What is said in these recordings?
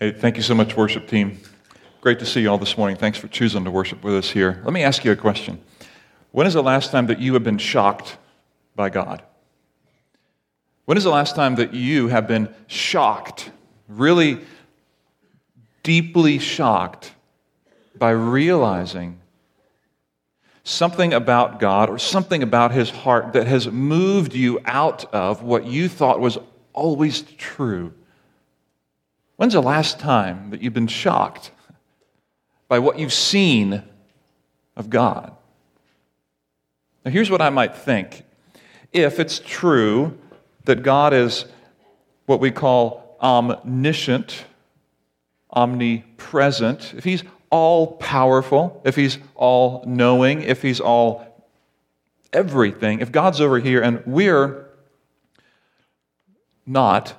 Hey, thank you so much, worship team. Great to see you all this morning. Thanks for choosing to worship with us here. Let me ask you a question. When is the last time that you have been shocked by God? When is the last time that you have been shocked, really deeply shocked, by realizing something about God or something about His heart that has moved you out of what you thought was always true? When's the last time that you've been shocked by what you've seen of God? Now, here's what I might think. If it's true that God is what we call omniscient, omnipresent, if He's all powerful, if He's all knowing, if He's all everything, if God's over here and we're not,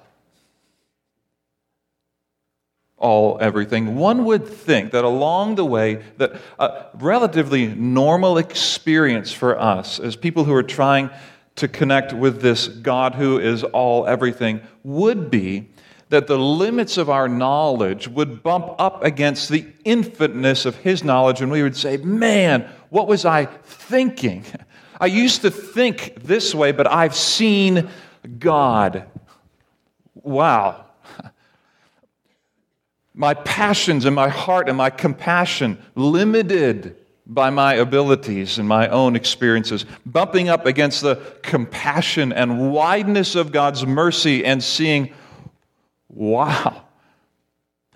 all everything, one would think that along the way, that a relatively normal experience for us as people who are trying to connect with this God who is all everything would be that the limits of our knowledge would bump up against the infiniteness of His knowledge, and we would say, Man, what was I thinking? I used to think this way, but I've seen God. Wow my passions and my heart and my compassion limited by my abilities and my own experiences, bumping up against the compassion and wideness of God's mercy and seeing, wow.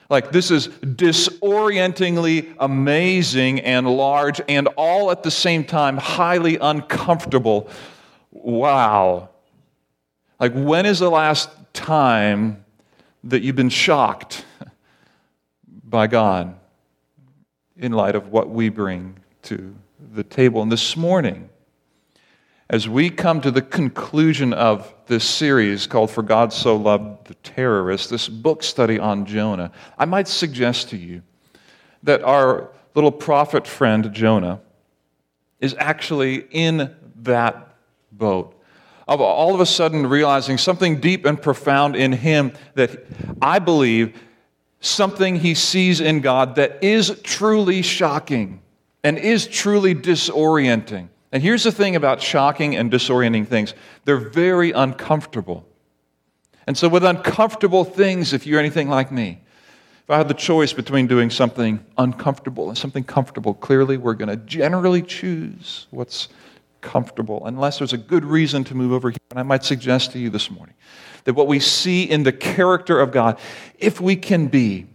Like, this is disorientingly amazing and large, and all at the same time highly uncomfortable. Wow. Like, when is the last time that you've been shocked? By God in light of what we bring to the table. And this morning, as we come to the conclusion of this series called For God So Loved the Terrorist, this book study on Jonah, I might suggest to you that our little prophet friend Jonah is actually in that boat. Of all of a sudden realizing something deep and profound in him that I believe something he sees in God that is truly shocking and is truly disorienting. And here's the thing about shocking and disorienting things they're very uncomfortable. And so, with uncomfortable things, if you're anything like me, if I had the choice between doing something uncomfortable and something comfortable, clearly we're going to generally choose what's comfortable, unless there's a good reason to move over here. And I might suggest to you this morning that what we see in the character of God, if we can be,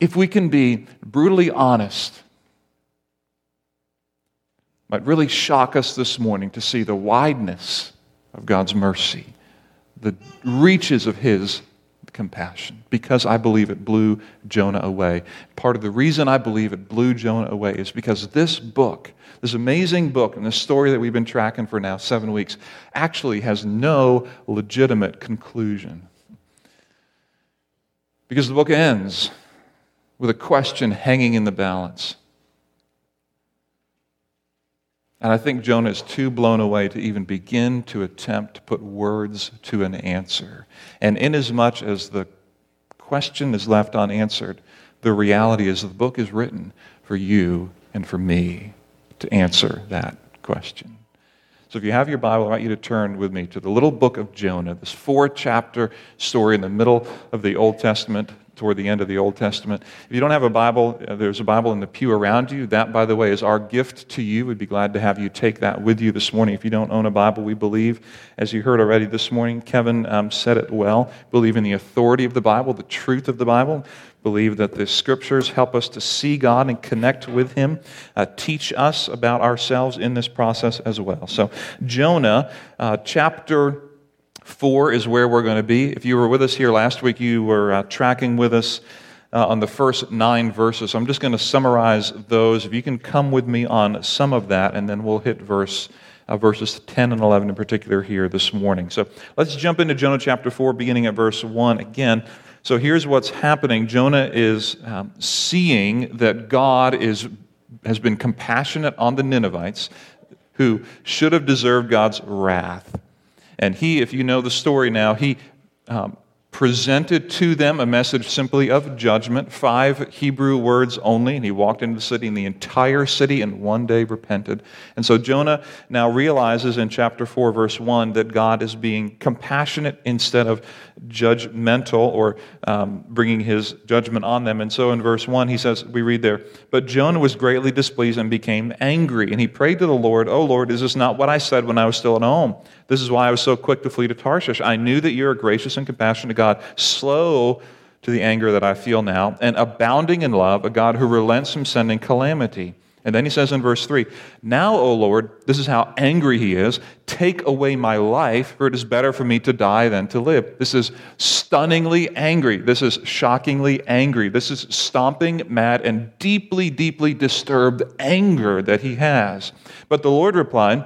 if we can be brutally honest, might really shock us this morning to see the wideness of God's mercy, the reaches of His compassion, because I believe it blew Jonah away. Part of the reason I believe it blew Jonah away is because this book this amazing book and this story that we've been tracking for now seven weeks actually has no legitimate conclusion. Because the book ends with a question hanging in the balance. And I think Jonah is too blown away to even begin to attempt to put words to an answer. And inasmuch as the question is left unanswered, the reality is the book is written for you and for me to answer that question. So if you have your Bible, I want you to turn with me to the little book of Jonah, this four chapter story in the middle of the Old Testament, toward the end of the Old Testament. If you don't have a Bible, uh, there's a Bible in the pew around you. That, by the way, is our gift to you. We'd be glad to have you take that with you this morning. If you don't own a Bible, we believe, as you heard already this morning, Kevin um, said it well, believe in the authority of the Bible, the truth of the Bible believe that the scriptures help us to see God and connect with Him, uh, teach us about ourselves in this process as well. So, Jonah, uh, chapter 4 is where we're going to be. If you were with us here last week, you were uh, tracking with us. Uh, on the first nine verses. So I'm just going to summarize those. If you can come with me on some of that, and then we'll hit verse uh, verses 10 and 11 in particular here this morning. So let's jump into Jonah chapter 4, beginning at verse 1 again. So here's what's happening Jonah is um, seeing that God is, has been compassionate on the Ninevites who should have deserved God's wrath. And he, if you know the story now, he um, presented to them a message simply of judgment, five Hebrew words only, and he walked into the city, and the entire city in one day repented. And so Jonah now realizes in chapter 4, verse 1, that God is being compassionate instead of judgmental or um, bringing his judgment on them. And so in verse 1, he says, we read there, But Jonah was greatly displeased and became angry, and he prayed to the Lord, Oh Lord, is this not what I said when I was still at home? This is why I was so quick to flee to Tarshish. I knew that you are gracious and compassionate God, slow to the anger that I feel now, and abounding in love, a God who relents from sending calamity. And then he says in verse 3 Now, O Lord, this is how angry he is. Take away my life, for it is better for me to die than to live. This is stunningly angry. This is shockingly angry. This is stomping, mad, and deeply, deeply disturbed anger that he has. But the Lord replied,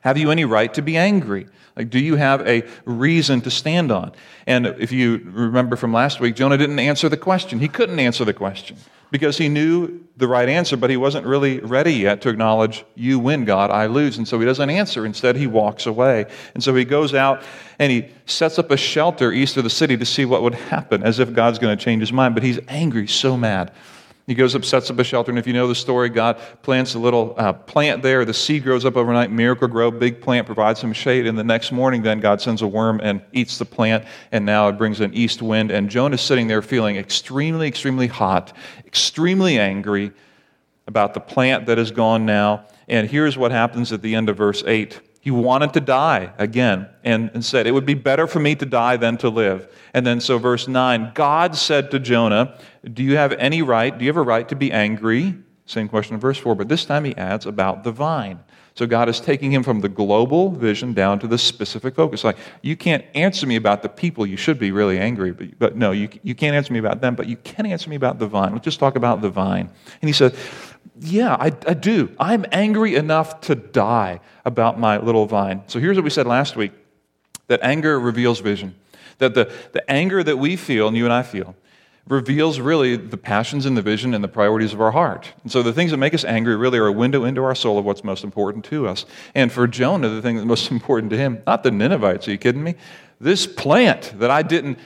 Have you any right to be angry? Like, do you have a reason to stand on? And if you remember from last week, Jonah didn't answer the question. He couldn't answer the question because he knew the right answer, but he wasn't really ready yet to acknowledge, You win, God, I lose. And so he doesn't answer. Instead, he walks away. And so he goes out and he sets up a shelter east of the city to see what would happen, as if God's going to change his mind. But he's angry, so mad. He goes up, sets up a shelter, and if you know the story, God plants a little uh, plant there. The seed grows up overnight, miracle grow, big plant, provides some shade. And the next morning, then God sends a worm and eats the plant, and now it brings an east wind. And Jonah's sitting there feeling extremely, extremely hot, extremely angry about the plant that is gone now. And here's what happens at the end of verse 8. He wanted to die again and, and said, It would be better for me to die than to live. And then, so verse 9 God said to Jonah, Do you have any right? Do you have a right to be angry? Same question in verse 4, but this time he adds about the vine. So God is taking him from the global vision down to the specific focus. Like, you can't answer me about the people. You should be really angry, but, but no, you, you can't answer me about them, but you can answer me about the vine. Let's just talk about the vine. And he said, yeah, I, I, do. I'm angry enough to die about my little vine. So here's what we said last week that anger reveals vision. That the, the anger that we feel, and you and I feel, reveals really the passions and the vision and the priorities of our heart. And so the things that make us angry really are a window into our soul of what's most important to us. And for Jonah, the thing that's most important to him, not the Ninevites, are you kidding me? This plant that I didn't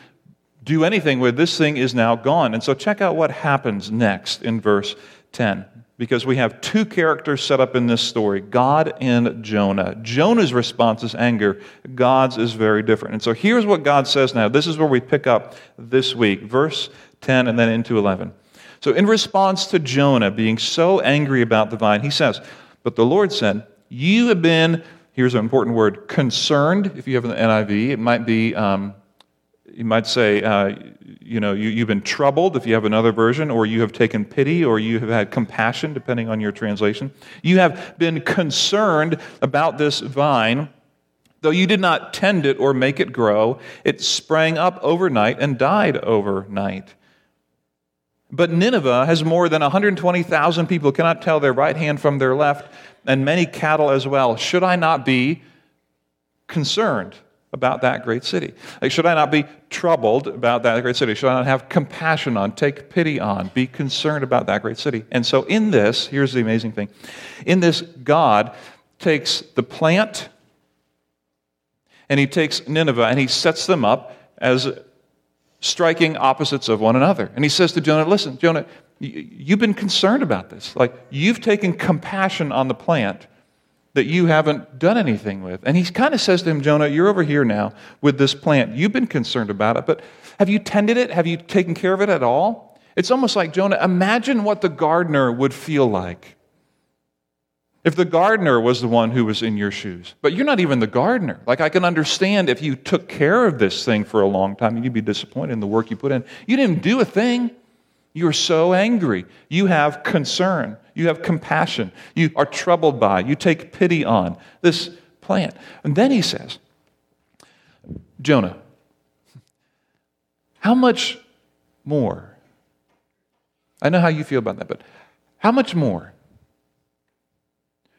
do anything with, this thing is now gone. And so check out what happens next in verse 10 because we have two characters set up in this story God and Jonah. Jonah's response is anger, God's is very different. And so here's what God says now. This is where we pick up this week, verse 10 and then into 11. So, in response to Jonah being so angry about the vine, he says, But the Lord said, You have been, here's an important word, concerned. If you have an NIV, it might be, um, you might say, uh, you know, you, you've been troubled, if you have another version, or you have taken pity, or you have had compassion, depending on your translation. You have been concerned about this vine. Though you did not tend it or make it grow, it sprang up overnight and died overnight. But Nineveh has more than 120,000 people cannot tell their right hand from their left, and many cattle as well. Should I not be concerned? about that great city? Like, should I not be troubled about that great city? Should I not have compassion on, take pity on, be concerned about that great city? And so, in this, here's the amazing thing in this, God takes the plant and he takes Nineveh and he sets them up as striking opposites of one another. And he says to Jonah, Listen, Jonah, you've been concerned about this. Like, you've taken compassion on the plant that you haven't done anything with. And he kind of says to him, Jonah, you're over here now with this plant. You've been concerned about it, but have you tended it? Have you taken care of it at all? It's almost like, Jonah, imagine what the gardener would feel like if the gardener was the one who was in your shoes. But you're not even the gardener. Like, I can understand if you took care of this thing for a long time, you'd be disappointed in the work you put in. You didn't do a thing. You are so angry. You have concern. You have compassion. You are troubled by. You take pity on this plant. And then he says, Jonah, how much more? I know how you feel about that, but how much more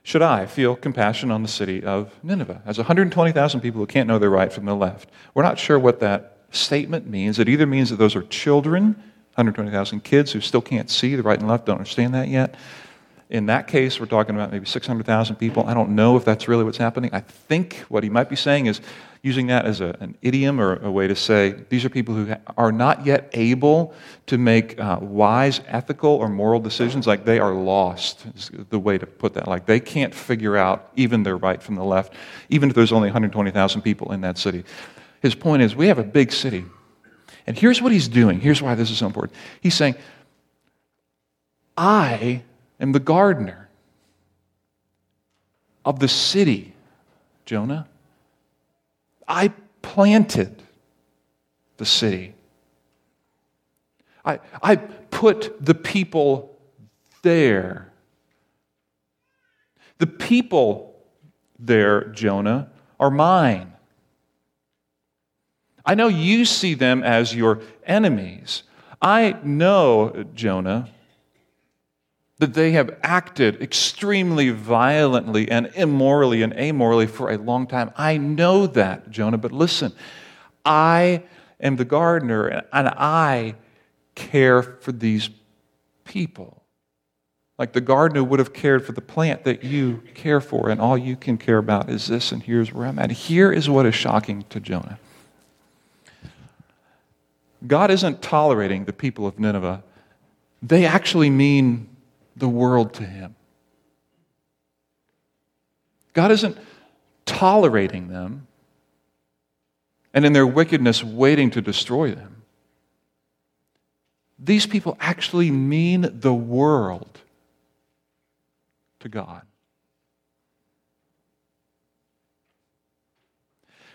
should I feel compassion on the city of Nineveh? As 120,000 people who can't know their right from the left. We're not sure what that statement means. It either means that those are children 120,000 kids who still can't see the right and left, don't understand that yet. In that case, we're talking about maybe 600,000 people. I don't know if that's really what's happening. I think what he might be saying is using that as a, an idiom or a way to say these are people who are not yet able to make uh, wise ethical or moral decisions. Like they are lost, is the way to put that. Like they can't figure out even their right from the left, even if there's only 120,000 people in that city. His point is we have a big city. And here's what he's doing. Here's why this is so important. He's saying, I am the gardener of the city, Jonah. I planted the city. I, I put the people there. The people there, Jonah, are mine. I know you see them as your enemies. I know, Jonah, that they have acted extremely violently and immorally and amorally for a long time. I know that, Jonah, but listen, I am the gardener and I care for these people. Like the gardener would have cared for the plant that you care for, and all you can care about is this, and here's where I'm at. Here is what is shocking to Jonah God isn't tolerating the people of Nineveh, they actually mean the world to him. God isn't tolerating them and in their wickedness waiting to destroy them. These people actually mean the world to God.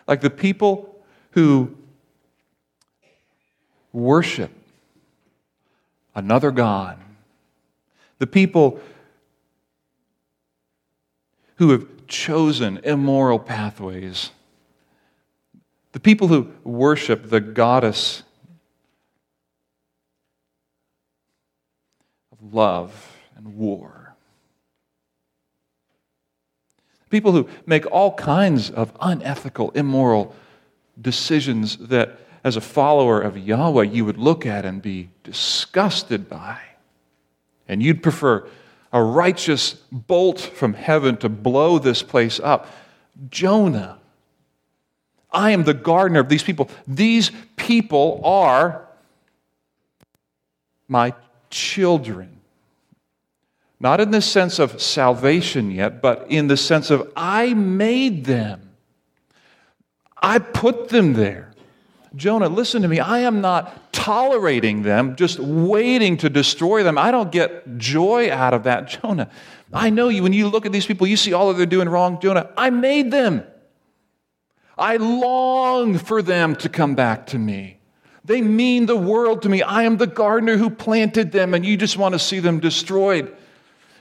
Like the people who worship another God the people who have chosen immoral pathways, the people who worship the goddess of love and war, people who make all kinds of unethical, immoral decisions that, as a follower of Yahweh, you would look at and be disgusted by and you'd prefer a righteous bolt from heaven to blow this place up. Jonah, I am the gardener of these people. These people are my children. Not in the sense of salvation yet, but in the sense of I made them. I put them there. Jonah, listen to me. I am not tolerating them, just waiting to destroy them. I don't get joy out of that. Jonah, I know you. When you look at these people, you see all that they're doing wrong. Jonah, I made them. I long for them to come back to me. They mean the world to me. I am the gardener who planted them, and you just want to see them destroyed.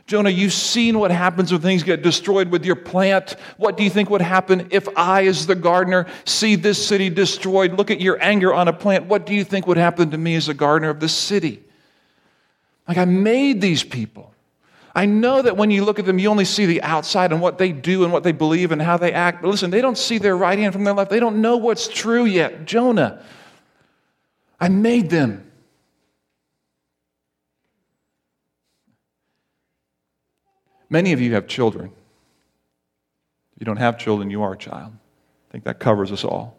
Jonah, you've seen what happens when things get destroyed with your plant. What do you think would happen if I, as the gardener, see this city destroyed? Look at your anger on a plant. What do you think would happen to me as a gardener of this city? Like, I made these people. I know that when you look at them, you only see the outside and what they do and what they believe and how they act. But listen, they don't see their right hand from their left. They don't know what's true yet. Jonah, I made them. Many of you have children. If you don't have children, you are a child. I think that covers us all.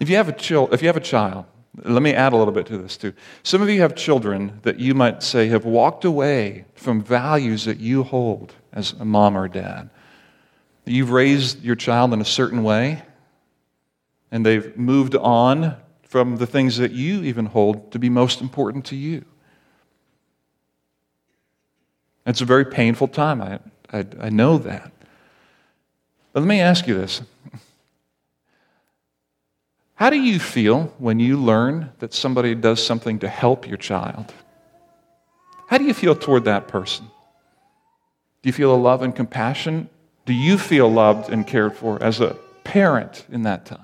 If you have a, chil- if you have a child, let me add a little bit to this too. Some of you have children that you might say have walked away from values that you hold as a mom or a dad. You've raised your child in a certain way, and they've moved on from the things that you even hold to be most important to you. It's a very painful time. I, I, I know that. But let me ask you this How do you feel when you learn that somebody does something to help your child? How do you feel toward that person? Do you feel a love and compassion? Do you feel loved and cared for as a parent in that time?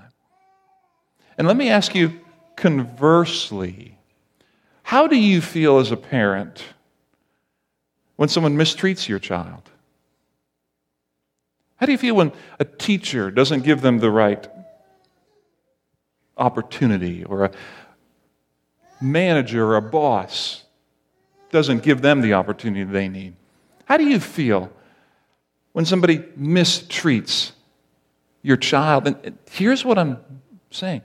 And let me ask you conversely how do you feel as a parent when someone mistreats your child? How do you feel when a teacher doesn't give them the right opportunity or a manager or a boss doesn't give them the opportunity they need. How do you feel when somebody mistreats your child? And here's what I'm saying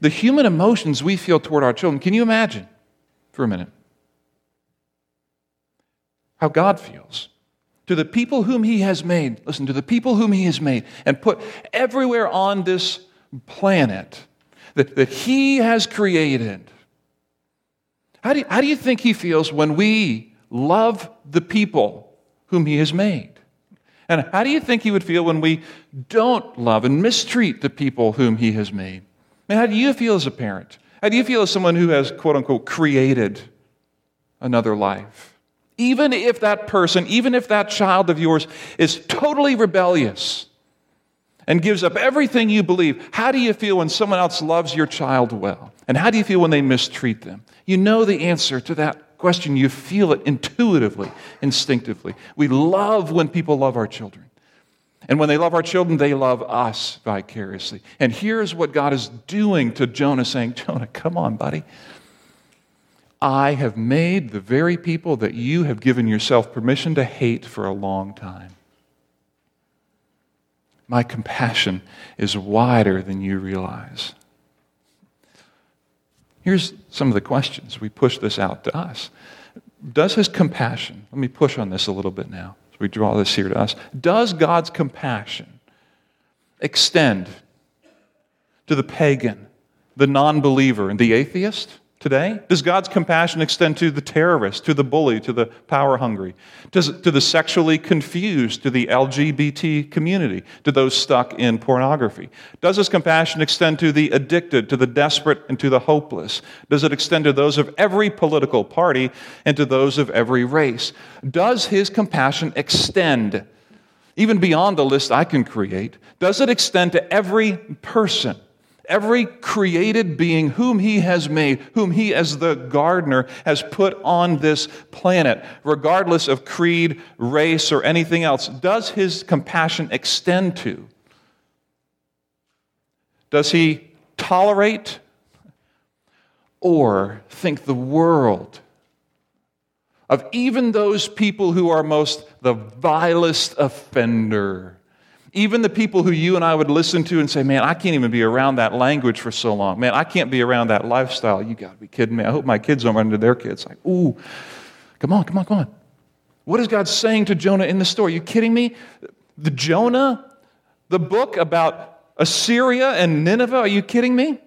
the human emotions we feel toward our children, can you imagine for a minute how God feels? To the people whom He has made, listen, to the people whom He has made and put everywhere on this planet that, that He has created. How do, you, how do you think He feels when we love the people whom He has made? And how do you think He would feel when we don't love and mistreat the people whom He has made? And how do you feel as a parent? How do you feel as someone who has, quote unquote, created another life? Even if that person, even if that child of yours is totally rebellious and gives up everything you believe, how do you feel when someone else loves your child well? And how do you feel when they mistreat them? You know the answer to that question. You feel it intuitively, instinctively. We love when people love our children. And when they love our children, they love us vicariously. And here's what God is doing to Jonah saying, Jonah, come on, buddy. I have made the very people that you have given yourself permission to hate for a long time. My compassion is wider than you realize. Here's some of the questions. We push this out to us. Does his compassion, let me push on this a little bit now as we draw this here to us. Does God's compassion extend to the pagan, the non believer, and the atheist? Today? Does God's compassion extend to the terrorist, to the bully, to the power hungry? Does to the sexually confused, to the LGBT community, to those stuck in pornography? Does his compassion extend to the addicted, to the desperate, and to the hopeless? Does it extend to those of every political party and to those of every race? Does his compassion extend even beyond the list I can create? Does it extend to every person? Every created being whom he has made, whom he, as the gardener, has put on this planet, regardless of creed, race, or anything else, does his compassion extend to? Does he tolerate or think the world of even those people who are most the vilest offender? Even the people who you and I would listen to and say, man, I can't even be around that language for so long. Man, I can't be around that lifestyle. You got to be kidding me. I hope my kids don't run into their kids. Like, ooh, come on, come on, come on. What is God saying to Jonah in the story? Are you kidding me? The Jonah, the book about Assyria and Nineveh, are you kidding me?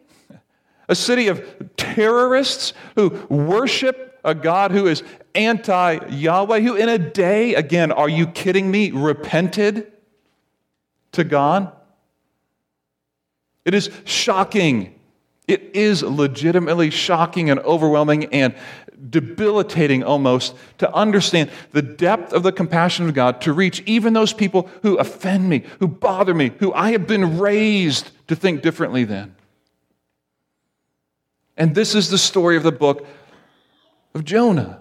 A city of terrorists who worship a God who is anti Yahweh, who in a day, again, are you kidding me, repented to God? It is shocking. It is legitimately shocking and overwhelming and debilitating almost to understand the depth of the compassion of God to reach even those people who offend me, who bother me, who I have been raised to think differently than. And this is the story of the book of Jonah.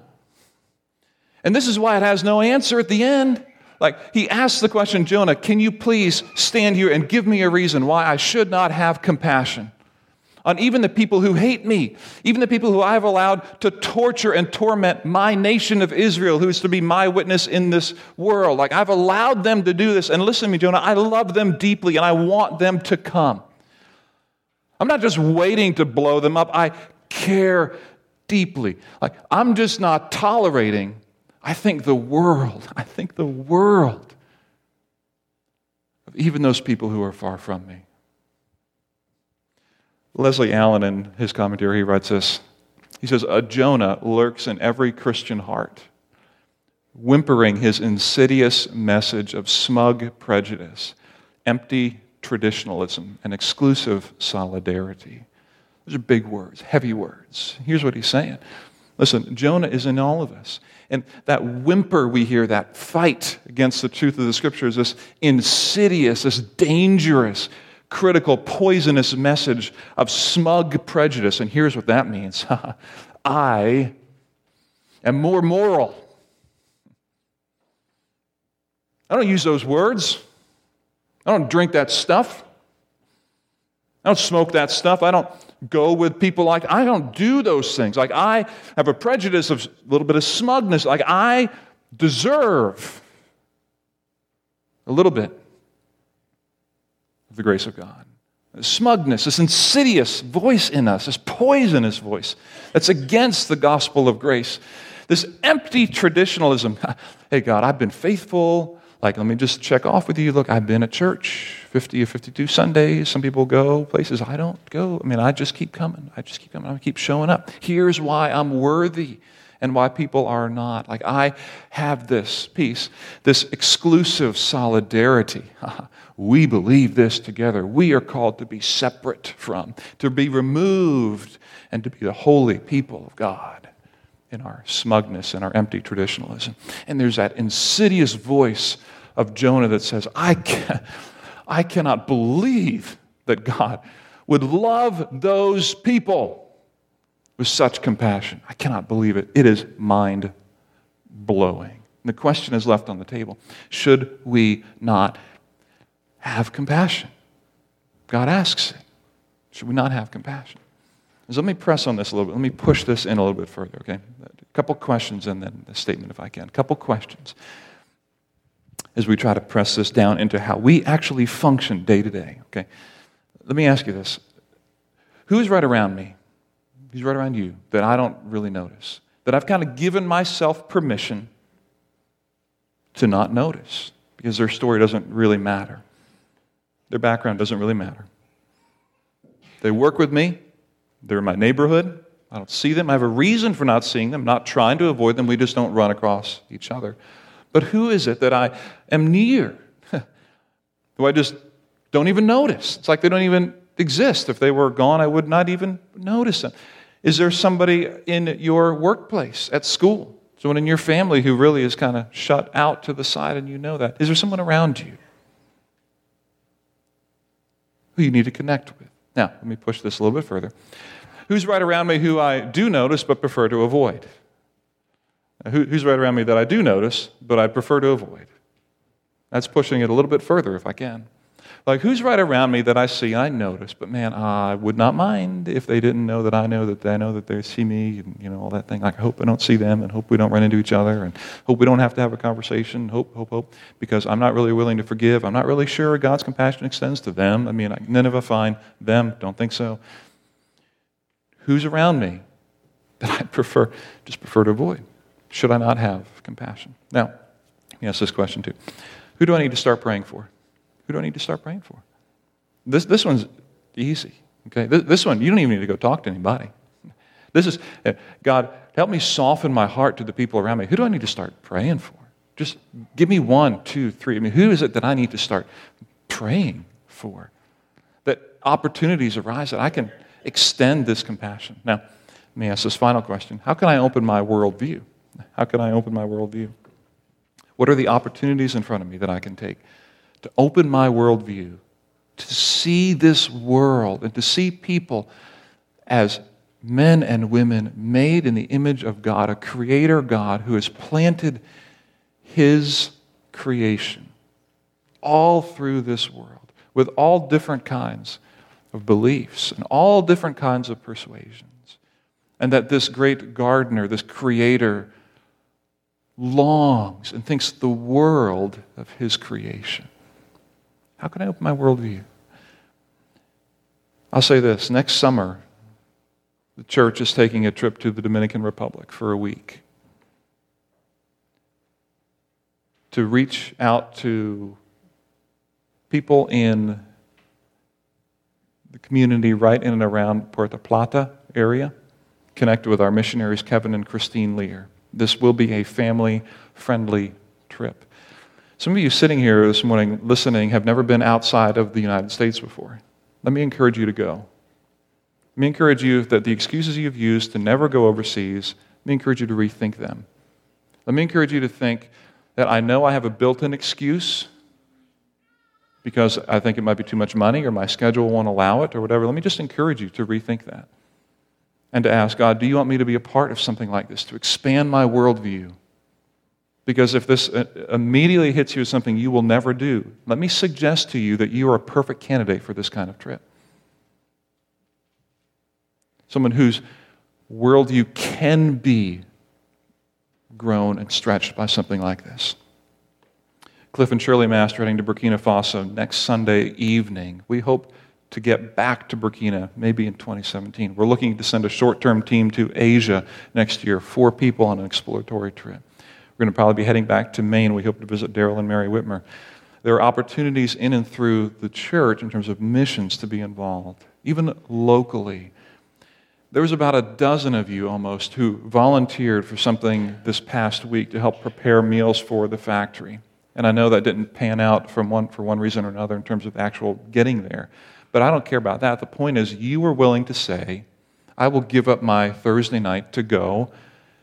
And this is why it has no answer at the end. Like, he asks the question, Jonah, can you please stand here and give me a reason why I should not have compassion on even the people who hate me, even the people who I have allowed to torture and torment my nation of Israel, who is to be my witness in this world? Like, I've allowed them to do this. And listen to me, Jonah, I love them deeply and I want them to come. I'm not just waiting to blow them up, I care deeply. Like, I'm just not tolerating I think the world, I think the world of even those people who are far from me. Leslie Allen, in his commentary, he writes this. He says, A Jonah lurks in every Christian heart, whimpering his insidious message of smug prejudice, empty traditionalism, and exclusive solidarity. Those are big words, heavy words. Here's what he's saying Listen, Jonah is in all of us. And that whimper we hear, that fight against the truth of the scriptures, this insidious, this dangerous, critical, poisonous message of smug prejudice. And here's what that means I am more moral. I don't use those words. I don't drink that stuff. I don't smoke that stuff. I don't go with people like I don't do those things. Like I have a prejudice of a little bit of smugness. Like I deserve a little bit of the grace of God. This Smugness, this insidious voice in us, this poisonous voice that's against the gospel of grace. This empty traditionalism. hey, God, I've been faithful. Like, let me just check off with you. Look, I've been at church 50 or 52 Sundays. Some people go places I don't go. I mean, I just keep coming. I just keep coming. I keep showing up. Here's why I'm worthy and why people are not. Like, I have this peace, this exclusive solidarity. we believe this together. We are called to be separate from, to be removed, and to be the holy people of God in our smugness and our empty traditionalism. And there's that insidious voice of Jonah that says, I, can, I cannot believe that God would love those people with such compassion. I cannot believe it. It is mind blowing. The question is left on the table Should we not have compassion? God asks it. Should we not have compassion? So let me press on this a little bit. Let me push this in a little bit further, okay? A couple questions and then a statement if I can. A couple questions as we try to press this down into how we actually function day to day, okay? Let me ask you this Who's right around me Who's right around you that I don't really notice. That I've kind of given myself permission to not notice because their story doesn't really matter. Their background doesn't really matter. They work with me, they're in my neighborhood. I don't see them. I have a reason for not seeing them, not trying to avoid them. We just don't run across each other. But who is it that I am near? who I just don't even notice? It's like they don't even exist. If they were gone, I would not even notice them. Is there somebody in your workplace, at school, someone in your family who really is kind of shut out to the side and you know that? Is there someone around you who you need to connect with? Now, let me push this a little bit further. Who's right around me who I do notice but prefer to avoid? who's right around me that I do notice but I prefer to avoid? That's pushing it a little bit further if I can. Like, who's right around me that I see, I notice, but man, I would not mind if they didn't know that I know that they know that they see me and, you know, all that thing. Like, I hope I don't see them and hope we don't run into each other and hope we don't have to have a conversation. Hope, hope, hope. Because I'm not really willing to forgive. I'm not really sure God's compassion extends to them. I mean, Nineveh, fine. Them, don't think so. Who's around me that I prefer, just prefer to avoid? Should I not have compassion? Now, let me ask this question too. Who do I need to start praying for? Who do I need to start praying for? This, this one's easy. Okay, this, this one, you don't even need to go talk to anybody. This is, uh, God, help me soften my heart to the people around me. Who do I need to start praying for? Just give me one, two, three. I mean, who is it that I need to start praying for? That opportunities arise that I can extend this compassion. Now, let me ask this final question How can I open my worldview? How can I open my worldview? What are the opportunities in front of me that I can take to open my worldview, to see this world and to see people as men and women made in the image of God, a creator God who has planted his creation all through this world with all different kinds of beliefs and all different kinds of persuasions. And that this great gardener, this creator, longs and thinks the world of his creation. How can I open my worldview? I'll say this next summer, the church is taking a trip to the Dominican Republic for a week to reach out to people in the community right in and around Puerto Plata area, connected with our missionaries Kevin and Christine Lear. This will be a family friendly trip. Some of you sitting here this morning listening have never been outside of the United States before. Let me encourage you to go. Let me encourage you that the excuses you've used to never go overseas, let me encourage you to rethink them. Let me encourage you to think that I know I have a built in excuse because I think it might be too much money or my schedule won't allow it or whatever. Let me just encourage you to rethink that and to ask God, do you want me to be a part of something like this, to expand my worldview? Because if this uh, immediately hits you as something you will never do, let me suggest to you that you are a perfect candidate for this kind of trip. someone whose worldview can be grown and stretched by something like this. Cliff and Shirley Master heading to Burkina Faso next Sunday evening. We hope to get back to Burkina maybe in 2017. We're looking to send a short term team to Asia next year, four people on an exploratory trip. We're going to probably be heading back to Maine. We hope to visit Daryl and Mary Whitmer. There are opportunities in and through the church in terms of missions to be involved, even locally. There was about a dozen of you almost who volunteered for something this past week to help prepare meals for the factory. And I know that didn't pan out from one, for one reason or another in terms of actual getting there. But I don't care about that. The point is, you were willing to say, I will give up my Thursday night to go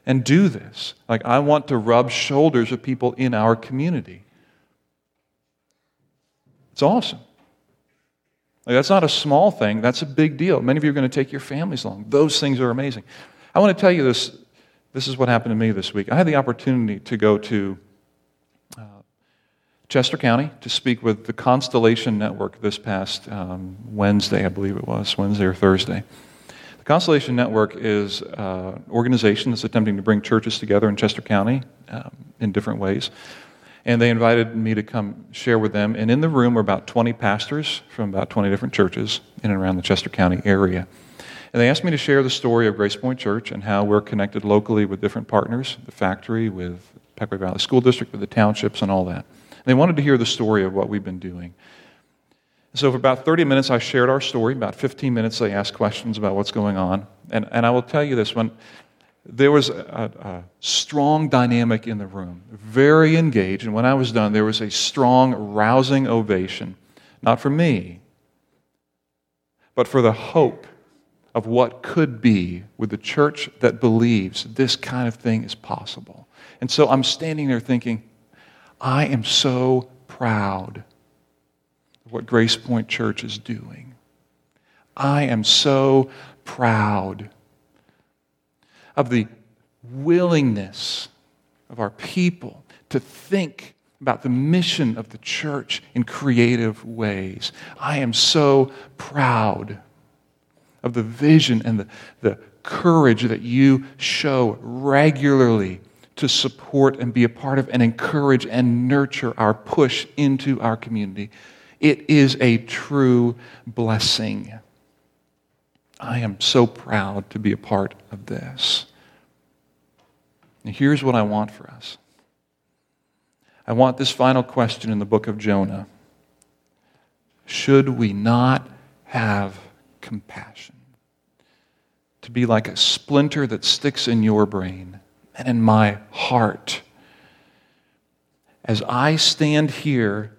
and do this. Like, I want to rub shoulders with people in our community. It's awesome. Like, that's not a small thing, that's a big deal. Many of you are going to take your families along. Those things are amazing. I want to tell you this. This is what happened to me this week. I had the opportunity to go to uh, Chester County to speak with the Constellation Network this past um, Wednesday, I believe it was, Wednesday or Thursday. Constellation Network is uh, an organization that's attempting to bring churches together in Chester County um, in different ways. And they invited me to come share with them. And in the room were about 20 pastors from about 20 different churches in and around the Chester County area. And they asked me to share the story of Grace Point Church and how we're connected locally with different partners, the factory, with Pequea Valley School District, with the townships, and all that. And they wanted to hear the story of what we've been doing. So, for about 30 minutes, I shared our story. About 15 minutes, they asked questions about what's going on. And, and I will tell you this when there was a, a, strong dynamic in the room, very engaged. And when I was done, there was a strong, rousing ovation, not for me, but for the hope of what could be with the church that believes this kind of thing is possible. And so I'm standing there thinking, I am so proud what Grace Point Church is doing. I am so proud of the willingness of our people to think about the mission of the church in creative ways. I am so proud of the vision and the, the courage that you show regularly to support and be a part of and encourage and nurture our push into our community. It is a true blessing. I am so proud to be a part of this. And here's what I want for us I want this final question in the book of Jonah Should we not have compassion? To be like a splinter that sticks in your brain and in my heart. As I stand here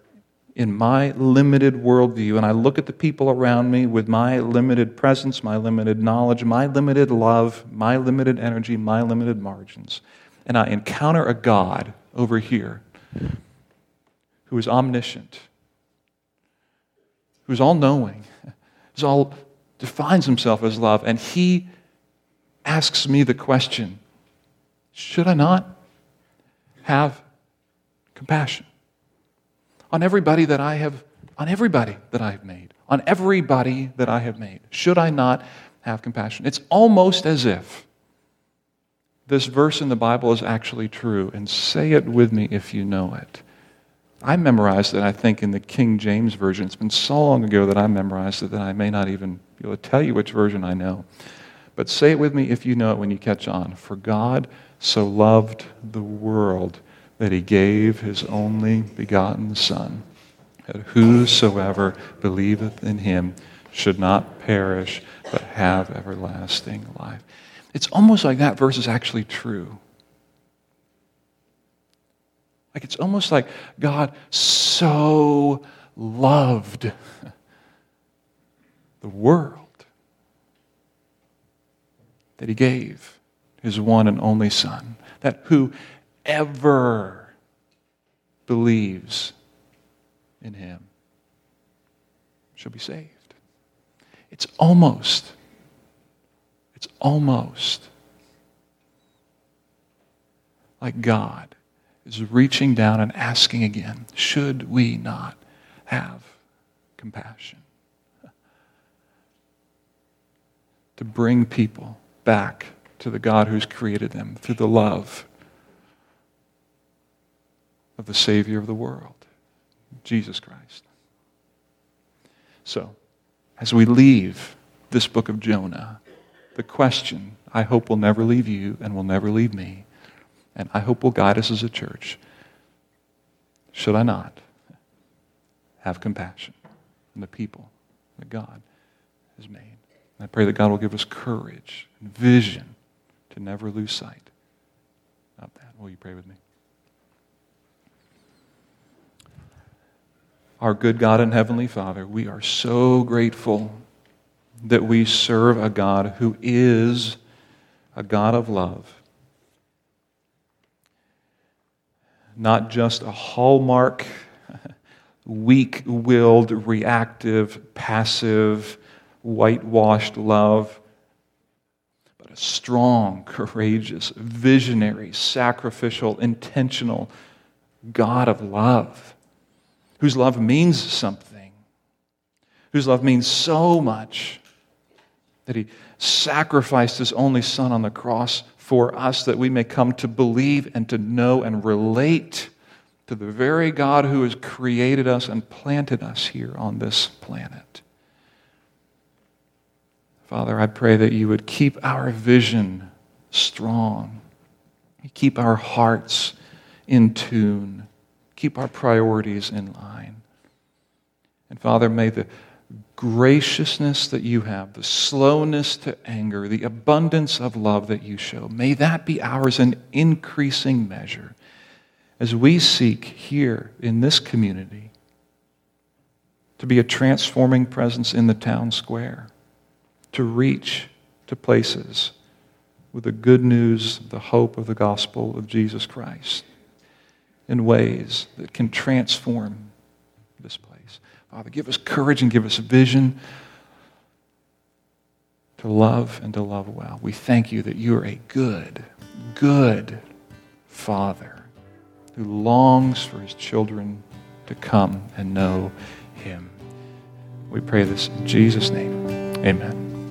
in my limited worldview, and I look at the people around me with my limited presence, my limited knowledge, my limited love, my limited energy, my limited margins, and I encounter a God over here who is omniscient, who's all knowing, who's all defines himself as love, and he asks me the question should I not have compassion? On everybody that I have on everybody that I have made. On everybody that I have made. Should I not have compassion? It's almost as if this verse in the Bible is actually true, and say it with me if you know it. I memorized it, I think, in the King James Version. It's been so long ago that I memorized it that I may not even be able to tell you which version I know. But say it with me if you know it when you catch on. For God so loved the world that he gave his only begotten Son, that whosoever believeth in him should not perish, but have everlasting life. It's almost like that verse is actually true. Like it's almost like God so loved the world that he gave his one and only Son, that who ever believes in him shall be saved. It's almost, it's almost like God is reaching down and asking again, should we not have compassion? to bring people back to the God who's created them through the love of the Savior of the world, Jesus Christ. So, as we leave this book of Jonah, the question I hope will never leave you and will never leave me, and I hope will guide us as a church. Should I not have compassion on the people that God has made? And I pray that God will give us courage and vision to never lose sight of that. Will you pray with me? Our good God and Heavenly Father, we are so grateful that we serve a God who is a God of love. Not just a hallmark, weak willed, reactive, passive, whitewashed love, but a strong, courageous, visionary, sacrificial, intentional God of love, whose love means something, whose love means so much that he sacrificed his only son on the cross for us that we may come to believe and to know and relate to the very God who has created us and planted us here on this planet. Father, I pray that you would keep our vision strong, keep our hearts in tune, keep our priorities in line. And Father, may the graciousness that you have, the slowness to anger, the abundance of love that you show, may that be ours in increasing measure as we seek here in this community to be a transforming presence in the town square to reach to places with the good news, the hope of the gospel of Jesus Christ in ways that can transform this place. Father, give us courage and give us a vision to love and to love well. We thank you that you are a good, good Father who longs for his children to come and know him. We pray this in Jesus' name. Amen.